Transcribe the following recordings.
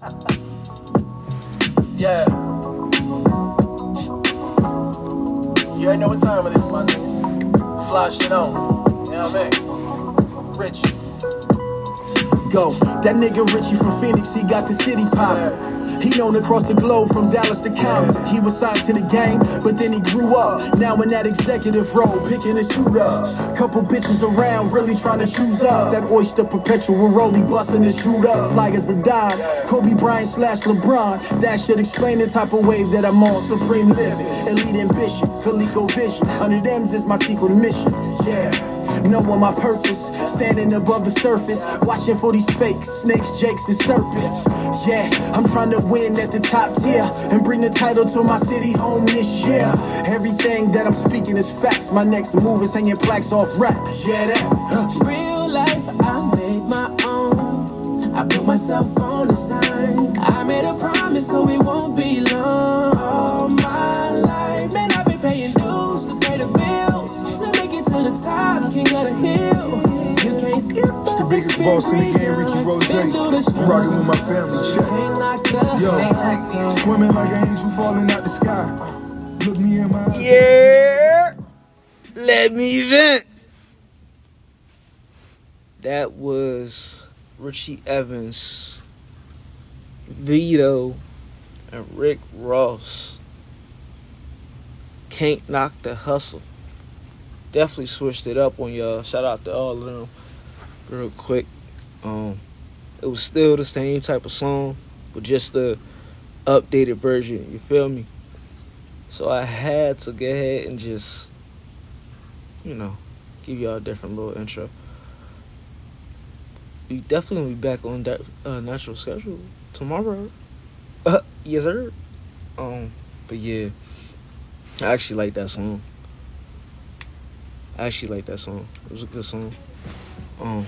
Yeah. You already know what time it is, my nigga. Fly shit on. You know what I mean? Rich. Go. That nigga Richie from Phoenix, he got the city poppin'. He known across the globe from Dallas to Compton. He was signed to the game, but then he grew up. Now in that executive role, picking a shoot up. Couple bitches around, really trying to choose up. That oyster perpetual rollie busting his shoot up. Fly as a dime. Kobe Bryant slash LeBron. That should explain the type of wave that I'm on. Supreme living, elite ambition, Coleco vision. Under them's is my secret mission. Yeah. Knowing my purpose, standing above the surface, watching for these fakes, snakes, jakes, and serpents. Yeah, I'm trying to win at the top tier and bring the title to my city home this year. Everything that I'm speaking is facts. My next move is hanging plaques off rap. Yeah, that. huh. Real life, I made my own. I put myself on the sign. I made a promise, so it won't be long. The hill. You can't skip It's the biggest boss in the game, Ricky Rose. I'm rocking with my family. Check. Yo, swimming like an angel falling out the sky. Look me in my eyes. Yeah. Let me vent. That was Richie Evans, Vito, and Rick Ross. Can't knock the hustle. Definitely switched it up on y'all. Shout out to all of them. Real quick. Um it was still the same type of song, but just the updated version, you feel me? So I had to go ahead and just, you know, give y'all a different little intro. We definitely be back on that uh, natural schedule tomorrow. Uh, yes, sir. Um, but yeah, I actually like that song. I actually like that song. It was a good song. Um,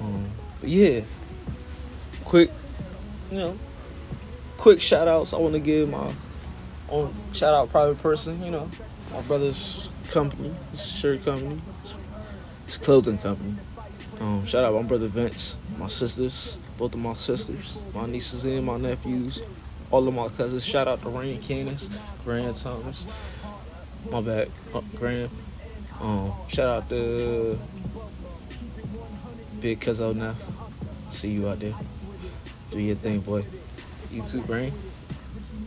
um but yeah, quick, you know, quick shout outs. I want to give my own shout out private person, you know, my brother's company, his shirt company, his clothing company. Um, shout out my brother Vince, my sisters, both of my sisters, my nieces and my nephews, all of my cousins. Shout out to Rain Candace, Grant Thomas, my bad, uh, Graham. Um, shout out to Big Cuzzo now. See you out there. Do your thing, boy. You too, Brain.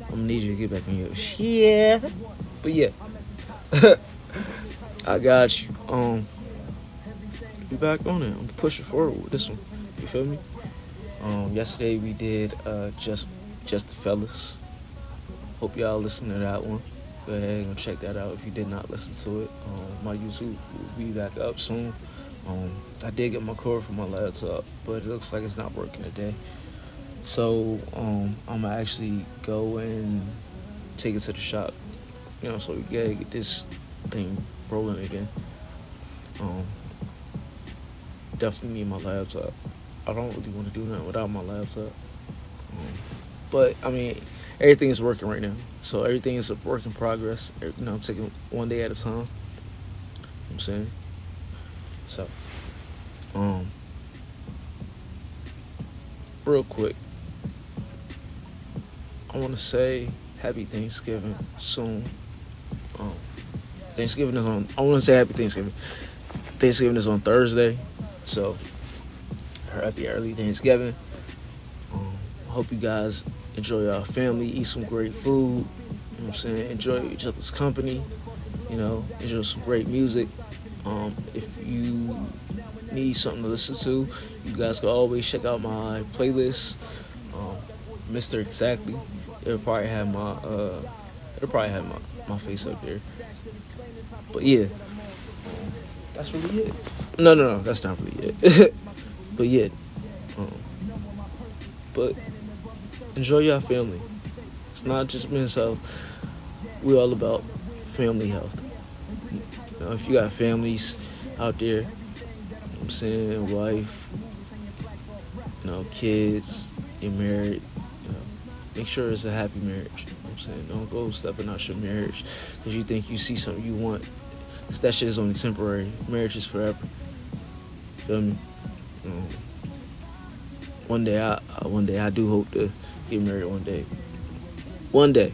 I'm gonna need you to get back on your shit. Yeah. But yeah. I got you. Um be back on it. I'm pushing forward with this one. You feel me? Um yesterday we did uh just just the fellas. Hope y'all listen to that one. Go ahead and check that out if you did not listen to it. Um, my YouTube will be back up soon. Um, I did get my cord for my laptop, but it looks like it's not working today. So um, I'm gonna actually go and take it to the shop. You know, so we get this thing rolling again. Um, definitely need my laptop. I don't really want to do nothing without my laptop. Um, but I mean, everything is working right now. So everything is a work in progress. You know, I'm taking one day at a time. You know I'm saying? So, um, real quick, I want to say Happy Thanksgiving soon. Um, Thanksgiving is on. I want to say Happy Thanksgiving. Thanksgiving is on Thursday, so happy early Thanksgiving. Um, hope you guys enjoy your family, eat some great food. You know what I'm saying? Enjoy each other's company. You know, enjoy some great music. Um, if you need something to listen to, you guys can always check out my playlist, um, Mr. Exactly. It'll probably have my uh, it'll probably have my, my face up there. But yeah, um, that's really it. No, no, no, that's not really it. but yeah, um, but enjoy your family. It's not just men's health. We're all about family health. You know, if you got families out there, you know I'm saying, wife, you know, kids, you're married, you know, make sure it's a happy marriage. You know I'm saying? Don't go stepping out your marriage because you think you see something you want. Because that shit is only temporary. Marriage is forever. Feel me? Um, one day I one day I do hope to get married one day. One day.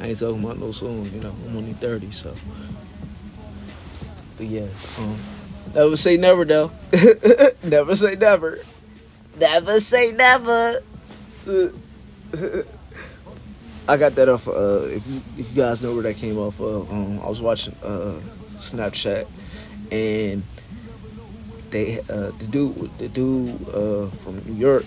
I ain't talking about no soon, you know. I'm only 30, so. But yeah, um, never say never though. never say never. Never say never. I got that off. Uh, if you if you guys know where that came off of, um, I was watching uh, Snapchat, and they uh, the dude the dude uh, from New York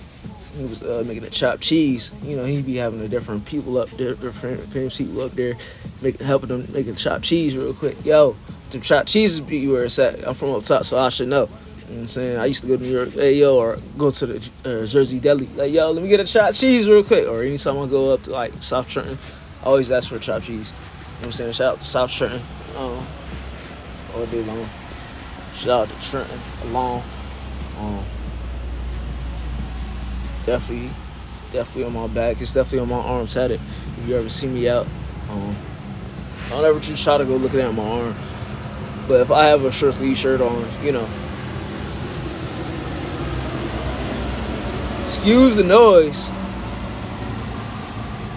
he was uh, making a chopped cheese. You know, he'd be having the different people up there, different famous people up there, make, helping them make a chopped cheese real quick. Yo, the chopped cheese be where it's at. I'm from up top, so I should know. You know what I'm saying? I used to go to New York, hey yo, or go to the uh, Jersey Deli, like yo, let me get a chopped cheese real quick. Or anytime I go up to like South Trenton, I always ask for a chopped cheese. You know what I'm saying? Shout out to South Trenton, um, all day long. Shout out to Trenton, along. Um, definitely, definitely on my back. It's definitely on my arms. Had it. If you ever see me out, um, don't ever just try to go looking at my arm. But if I have a short sleeve shirt on, you know, excuse the noise.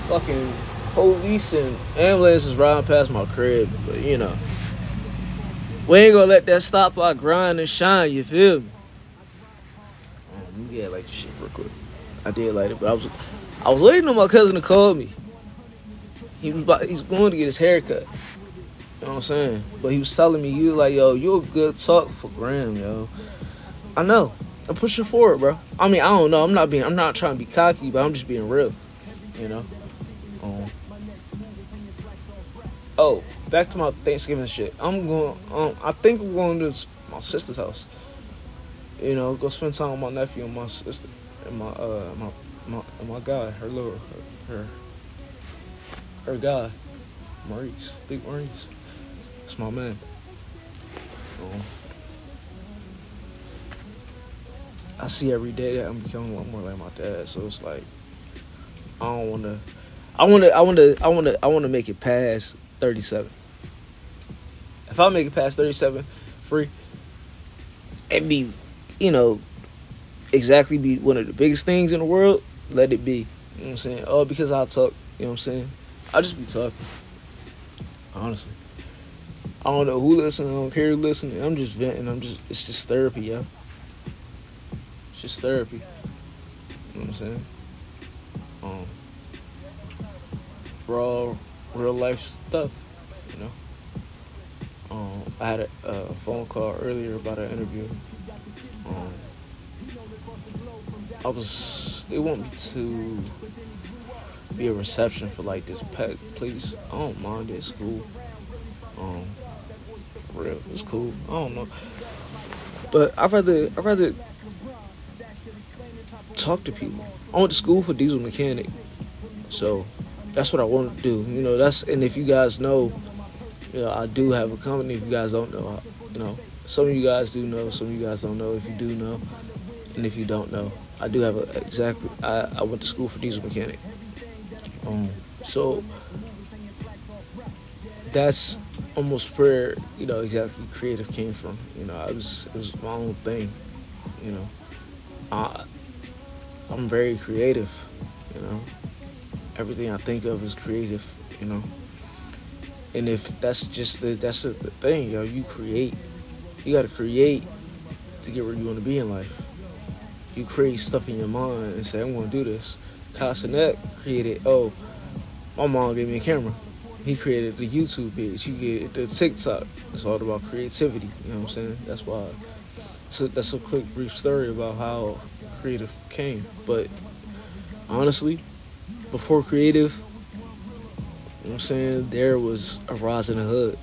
Fucking police and ambulances riding past my crib, but you know, we ain't gonna let that stop our grind and shine. You feel me? Um, yeah, like this shit real quick. I did like it, but I was I was waiting on my cousin to call me. He was about, he's going to get his hair cut. You know what I'm saying? But he was telling me, you like, yo, you a good talk for Graham, yo. I know. I'm pushing forward, bro. I mean, I don't know. I'm not being I'm not trying to be cocky, but I'm just being real. You know? Um, oh, back to my Thanksgiving shit. I'm going um I think I'm going to my sister's house. You know, go spend time with my nephew and my sister and my uh my my my guy, her little her her, her guy, Maurice, Big Maurice. That's my man. I see every day that I'm becoming a lot more like my dad, so it's like I don't want to. I want to. I want to. I want to. I want to make it past 37. If I make it past 37, free, and be, you know, exactly be one of the biggest things in the world, let it be. You know what I'm saying? Oh, because I talk, you know what I'm saying? I'll just be talking. Honestly. I don't know who listening, I don't care who listening. I'm just venting. I'm just it's just therapy, yo. It's just therapy. You know what I'm saying? Um raw real life stuff, you know. Um I had a, a phone call earlier about an interview. Um I was they want me to be a reception for like this pet place. I don't mind it, it's cool. Um for real, it's cool. I don't know. But I'd rather I'd rather talk to people. I went to school for diesel mechanic. So that's what I want to do. You know, that's and if you guys know, you know, I do have a company. If you guys don't know, you know, some of you guys do know, some of you guys don't know. If you do know, and if you don't know, I do have a exactly. I, I went to school for diesel mechanic. Um, so that's almost where you know exactly creative came from. You know, I was it was my own thing. You know, I I'm very creative. You know, everything I think of is creative. You know, and if that's just the that's the thing, yo, you create. You got to create to get where you want to be in life you create stuff in your mind and say, I'm to do this. Casanet created, oh, my mom gave me a camera. He created the YouTube page. You get the TikTok. It's all about creativity. You know what I'm saying? That's why. So that's a quick, brief story about how creative came. But honestly, before creative, you know what I'm saying? There was a rise in the hood.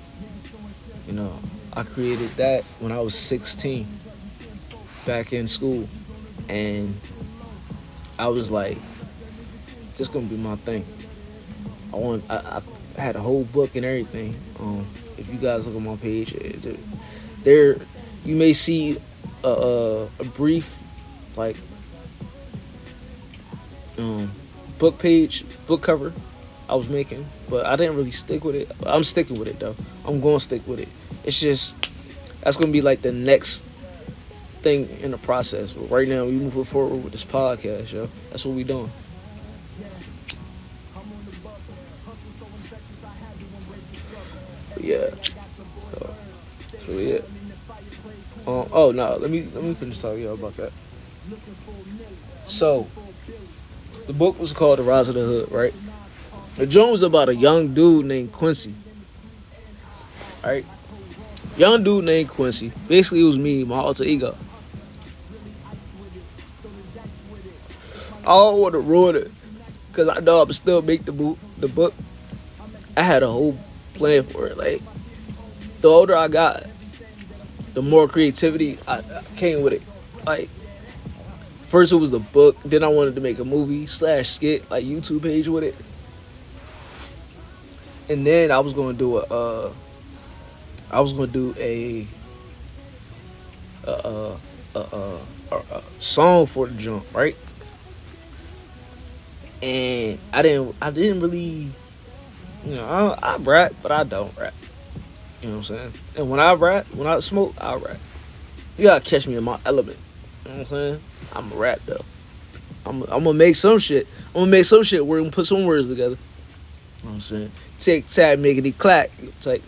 You know, I created that when I was 16, back in school and I was like, "This gonna be my thing." I want. I, I had a whole book and everything. Um, if you guys look at my page, there you may see a, a, a brief like um, book page, book cover I was making, but I didn't really stick with it. I'm sticking with it though. I'm going to stick with it. It's just that's gonna be like the next thing in the process. But right now, we moving forward with this podcast, yo. That's what we doing. Yeah. So, really it. Um, oh no, let me let me finish talking y'all about that. So, the book was called The Rise of the Hood, right? The joint was about a young dude named Quincy. Right? Young dude named Quincy. Basically, it was me, my alter ego. I don't want to ruin it because I know I'm still make the book. The book. I had a whole plan for it. Like the older I got, the more creativity I, I came with it. Like first it was the book, then I wanted to make a movie slash skit like YouTube page with it, and then I was gonna do a. Uh, I was gonna do a a, a, a, a, song for the jump, right? And I didn't, I didn't really, you know, I, I rap, but I don't rap. You know what I'm saying? And when I rap, when I smoke, I rap. You gotta catch me in my element. You know what I'm saying? I'm a rap though. I'm, I'm gonna make some shit. I'm gonna make some shit. We're gonna put some words together. You know what I'm saying? Tick tack, it clack. Like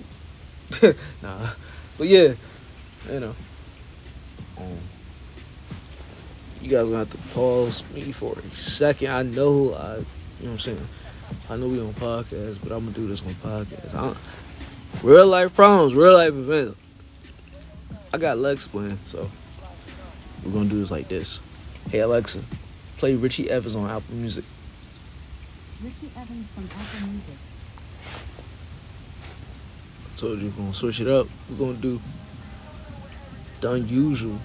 nah, but yeah, you know. Um, you guys gonna have to pause me for a second. I know I, you know what I'm saying. I know we on podcast, but I'm gonna do this on podcast. Real life problems, real life events. I got Lex playing, so we're gonna do this like this. Hey Alexa, play Richie Evans on Apple Music. Richie Evans from Apple Music. I told you we're gonna switch it up. We're gonna do the unusual. You know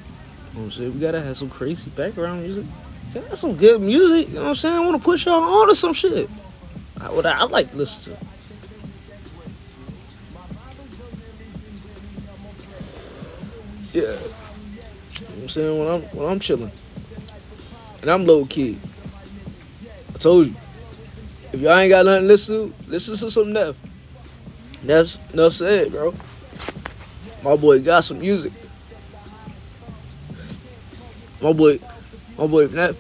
what I'm saying? We gotta have some crazy background music. Got some good music. You know what I'm saying? I wanna push y'all on to some shit. I, what I, I like to listen to. What I'm saying? When I'm when I'm chilling. And I'm low key. I told you. If y'all ain't got nothing to listen to, listen to some Neff. Enough, enough said, bro. My boy got some music. My boy, my boy, Neff,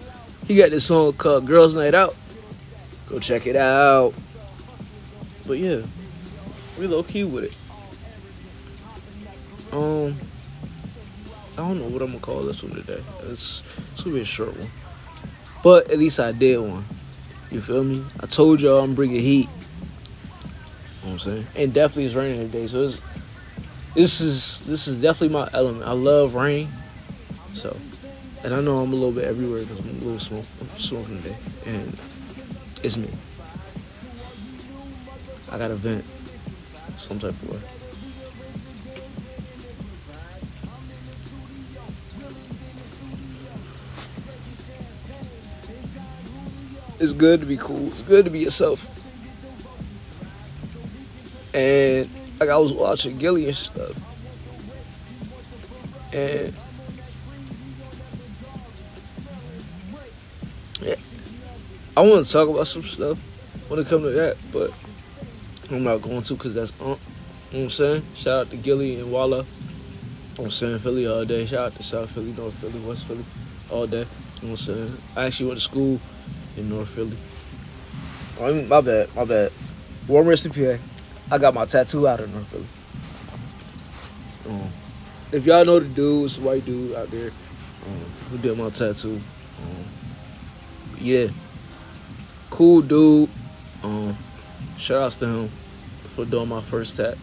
he got this song called "Girls Night Out." Go check it out. But yeah, we low key with it. Um, don't know what I'm gonna call this one today. It's, it's gonna be a short one, but at least I did one. You feel me? I told y'all I'm bringing heat know what I'm saying? And definitely it's raining today, so it's this is this is definitely my element. I love rain, so and I know I'm a little bit everywhere because I'm a little smoke, I'm smoking today, and it's me. I got to vent some type of way. It's good to be cool. It's good to be yourself. And like I was watching Gillie and stuff. And yeah, I want to talk about some stuff when it comes to that, but I'm not going to because that's um, you know what I'm saying? Shout out to Gillie and Wallo. I'm saying Philly all day. Shout out to South Philly, North Philly, West Philly, all day. You know what I'm saying? I actually went to school in North Philly. I mean, my bad, my bad. Warm rest PA. I got my tattoo out of North Philly. Um, if y'all know the dude, it's a white dude out there um, who did my tattoo. Um, yeah, cool dude. Um, shout outs to him for doing my first tat.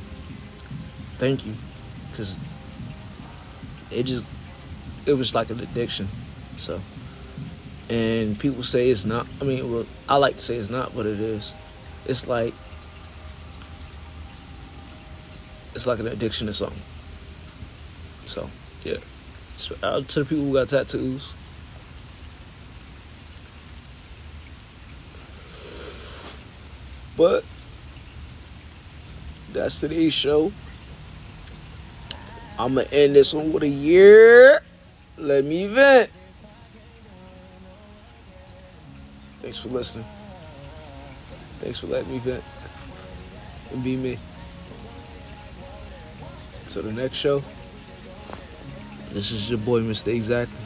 Thank you, cause it just it was like an addiction. So, and people say it's not. I mean, well, I like to say it's not, but it is. It's like it's like an addiction to something. So, yeah. Out uh, to the people who got tattoos. But that's today's show. I'm gonna end this one with a year. Let me vent. Thanks for listening. Thanks for letting me vent and be me. So the next show, This is your boy, Mr. Exactly.